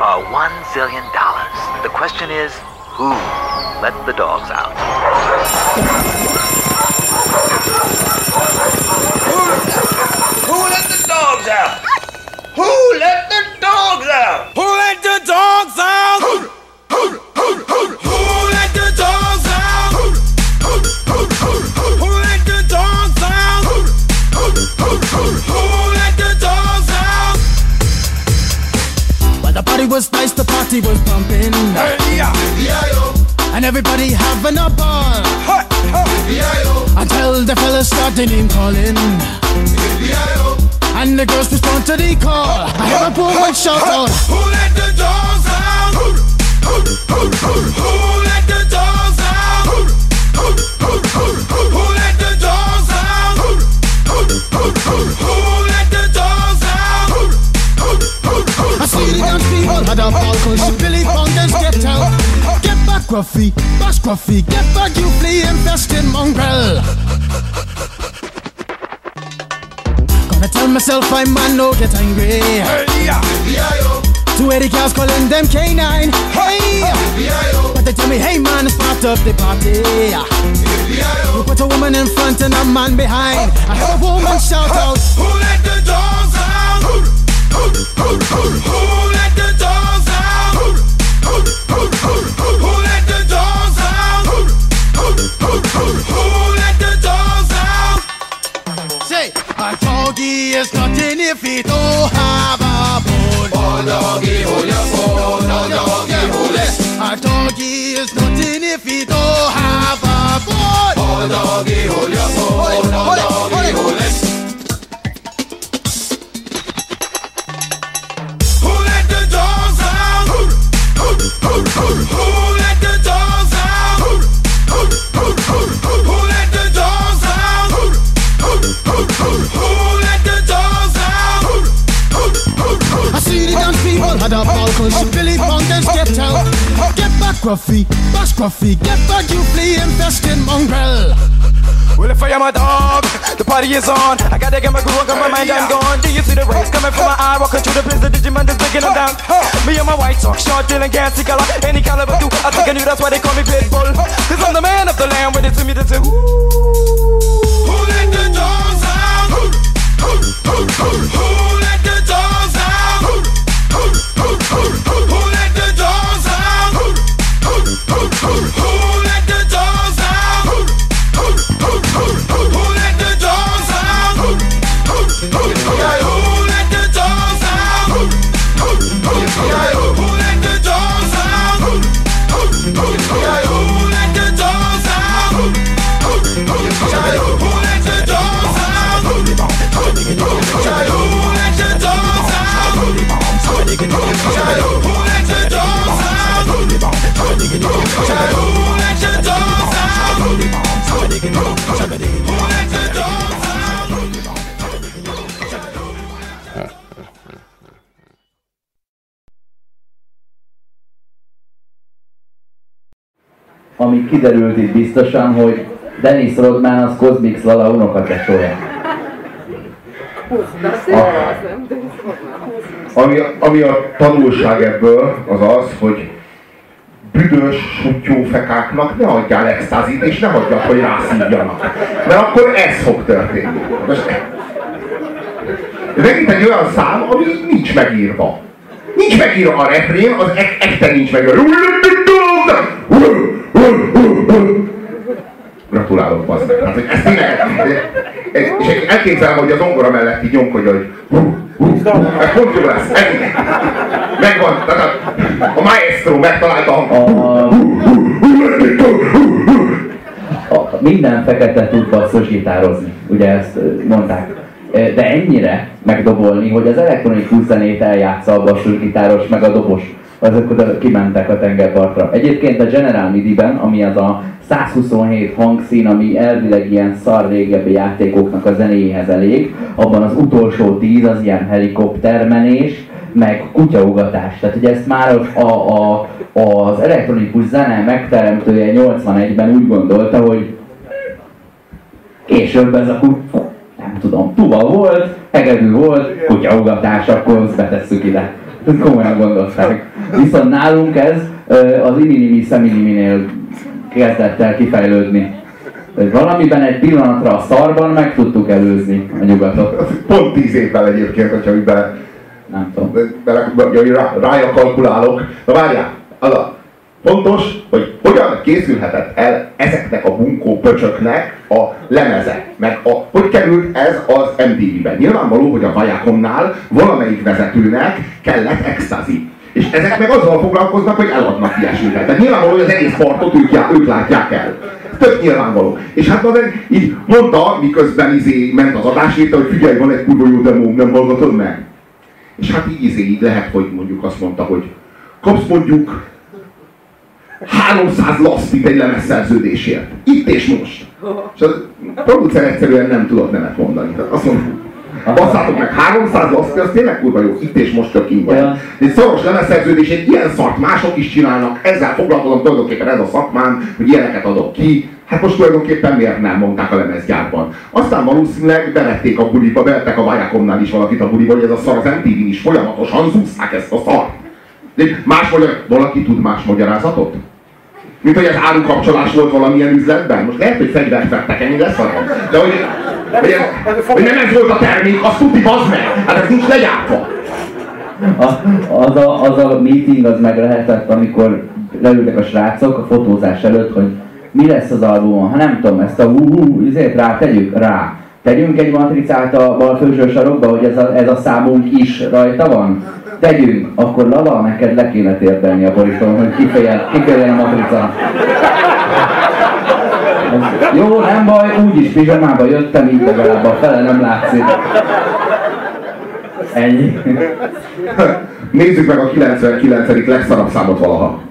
are one zillion dollars. The question is, who let the dogs out? Party was pumping. And everybody having a ball. Until the fellas started name calling. And the girls respond to the call. I hear a woman shout out. Who let the dogs out? Who let the dogs Back, Gruffy, get back, you flea infested mongrel. Gonna tell myself I'm man, no get angry. Two Eddie cows calling them canine. Hey! But they tell me, hey man, it's part of the party. You put a woman in front and a man behind. I heard a woman shout out. Who let the dogs out? Who let the doggy is nothing if he don't have a bone. Oh doggy, hold your phone. Oh doggy, hold it. Who let the dogs out? Who let the dogs out? Who let the dogs out? Who let the dogs out? I see the dance people had a ball cause Billy Fountains get out. Get back, Gruffy, bash Gruffy, get back, you flea infested mongrel. Well, if I am a dog, the party is on. I gotta get my groove on, got my mind, I'm gone. Do you see the rays coming from my eye? Walking through the place, the Digimon is breaking them down. Me and my white sock, short, dealing, see color. Any caliber, do I think I knew that's why they call me Pitbull. Cause I'm the man of the land, with it to me to say, Who Ami kiderült itt biztosan, hogy Dennis Rodman az Cosmix Lala unokatesója. Ami, ami a tanulság ebből az az, hogy büdös sutyófekáknak ne adjál extázit, és ne hagyjad, hogy rászívjanak. Mert akkor ez fog történni. Most, megint egy olyan szám, ami nincs megírva. Nincs megírva a refrén, az ek- ekte nincs megírva. Gratulálok, bazd meg. Hát, hogy ez tényleg, és elképzelem, hogy az ongora mellett így nyomkodja, hogy ez pont jó lesz, ennyi. Megvan, tehát a, maestro megtalálta a A, a, minden fekete tud basszusgitározni, ugye ezt mondták. De ennyire megdobolni, hogy az elektronikus zenét eljátsza a basszusgitáros meg a dobos, azok oda kimentek a tengerpartra. Egyébként a General MIDI-ben, ami az a 127 hangszín, ami elvileg ilyen szar régebbi játékoknak a zenéjéhez elég, abban az utolsó 10 az ilyen helikoptermenés, meg kutyaugatás. Tehát ugye ezt már a, a, az elektronikus zene megteremtője 81-ben úgy gondolta, hogy később ez a kut- nem tudom, tuba volt, hegedű volt, kutyaugatás, akkor azt betesszük ide. Ezt komolyan gondolták. Viszont nálunk ez az iminimi szeminiminél kezdett el kifejlődni. Hogy valamiben egy pillanatra a szarban meg tudtuk előzni a nyugatot. Pont tíz évvel egyébként, hogyha úgy bele, Nem tudom. bele, bele rá, rája kalkulálok. Na várjál, az a fontos, hogy hogyan készülhetett el ezeknek a bunkó pöcsöknek a lemeze. Meg a, hogy került ez az MTV-be. Nyilvánvaló, hogy a Viacomnál valamelyik vezetőnek kellett extazi. És ezek meg azzal foglalkoznak, hogy eladnak ilyesmiket. Tehát nyilvánvaló, hogy az egész partot ők, já, ők látják el. Tök nyilvánvaló. És hát az így mondta, miközben izé ment az adás, írta, hogy figyelj, van egy kurva jó demó, nem hallgatod meg? És hát így izé, így lehet, hogy mondjuk azt mondta, hogy kapsz mondjuk 300 lasztit egy lemezszerződésért. Itt és most. És a producer egyszerűen nem tudott nemet mondani. Tehát azt mondta, basszátok meg, 300 laszti, az tényleg kurva jó, itt és most tök ingyen. Olyan. Egy szoros lemezszerződés, egy ilyen szart mások is csinálnak, ezzel foglalkozom tulajdonképpen ez a szakmám, hogy ilyeneket adok ki. Hát most tulajdonképpen miért nem mondták a lemezgyárban. Aztán valószínűleg bevették a buliba, bevettek a Viacomnál is valakit a buliba, hogy ez a szar az MTV-n is folyamatosan zúzták ezt a szart. De más magyar, valaki tud más magyarázatot? Mint hogy az árukapcsolás volt valamilyen üzletben? Most lehet, hogy fegyvert vettek, ennyi lesz arra. De hogy, hogy, ez, hogy nem ez volt a termék, azt tuti, bazd meg! Hát ez nincs legyártva. A, az, a, az a meeting az meg lehetett, amikor leültek a srácok a fotózás előtt, hogy mi lesz az albumon. Ha nem tudom, ezt a hú, hú izét rá tegyük rá. Tegyünk egy matricát a bal felső sarokba, hogy ez a, ez a számunk is rajta van? Tegyünk, akkor Lala, neked le kéne térdelni a borítón, hogy kifejel, kifejel a matrica. Jó, nem baj, úgyis pizsamába jöttem, így legalább a fele nem látszik. Ennyi. Nézzük meg a 99. legszarabb számot valaha.